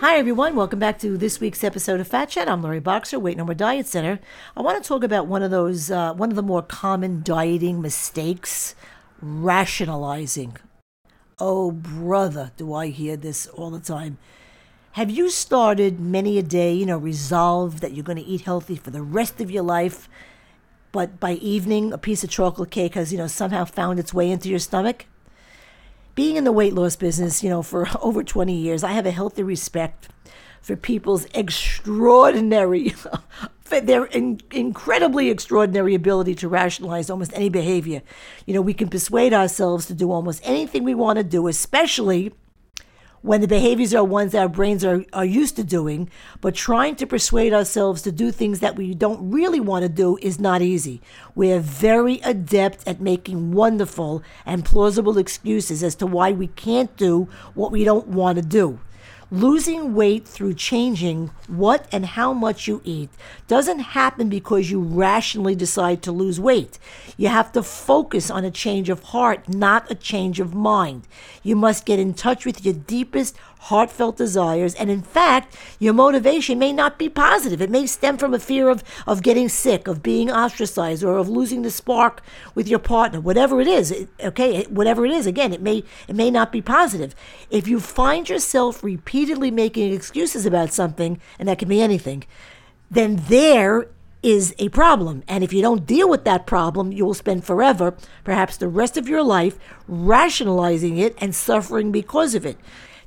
Hi, everyone. Welcome back to this week's episode of Fat Chat. I'm Lori Boxer, Weight More Diet Center. I want to talk about one of those, uh, one of the more common dieting mistakes rationalizing. Oh, brother, do I hear this all the time. Have you started many a day, you know, resolved that you're going to eat healthy for the rest of your life, but by evening, a piece of chocolate cake has, you know, somehow found its way into your stomach? Being in the weight loss business, you know, for over 20 years, I have a healthy respect for people's extraordinary, their in, incredibly extraordinary ability to rationalize almost any behavior. You know, we can persuade ourselves to do almost anything we want to do, especially when the behaviors are ones that our brains are, are used to doing, but trying to persuade ourselves to do things that we don't really want to do is not easy. We're very adept at making wonderful and plausible excuses as to why we can't do what we don't want to do. Losing weight through changing what and how much you eat doesn't happen because you rationally decide to lose weight. You have to focus on a change of heart, not a change of mind. You must get in touch with your deepest heartfelt desires. And in fact, your motivation may not be positive. It may stem from a fear of, of getting sick, of being ostracized, or of losing the spark with your partner, whatever it is. Okay, whatever it is, again, it may, it may not be positive. If you find yourself repeatedly making excuses about something, and that can be anything, then there is a problem. And if you don't deal with that problem, you will spend forever, perhaps the rest of your life, rationalizing it and suffering because of it.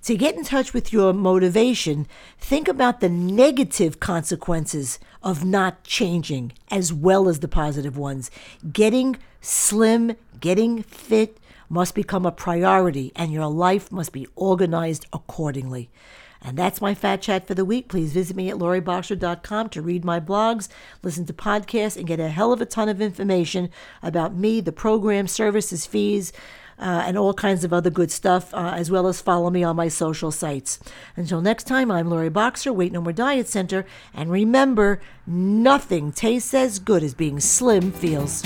To get in touch with your motivation, think about the negative consequences of not changing as well as the positive ones. Getting slim, getting fit must become a priority, and your life must be organized accordingly. And that's my fat chat for the week. Please visit me at loriboxer.com to read my blogs, listen to podcasts, and get a hell of a ton of information about me, the program, services, fees, uh, and all kinds of other good stuff, uh, as well as follow me on my social sites. Until next time, I'm Lori Boxer, Weight No More Diet Center, and remember, nothing tastes as good as being slim feels.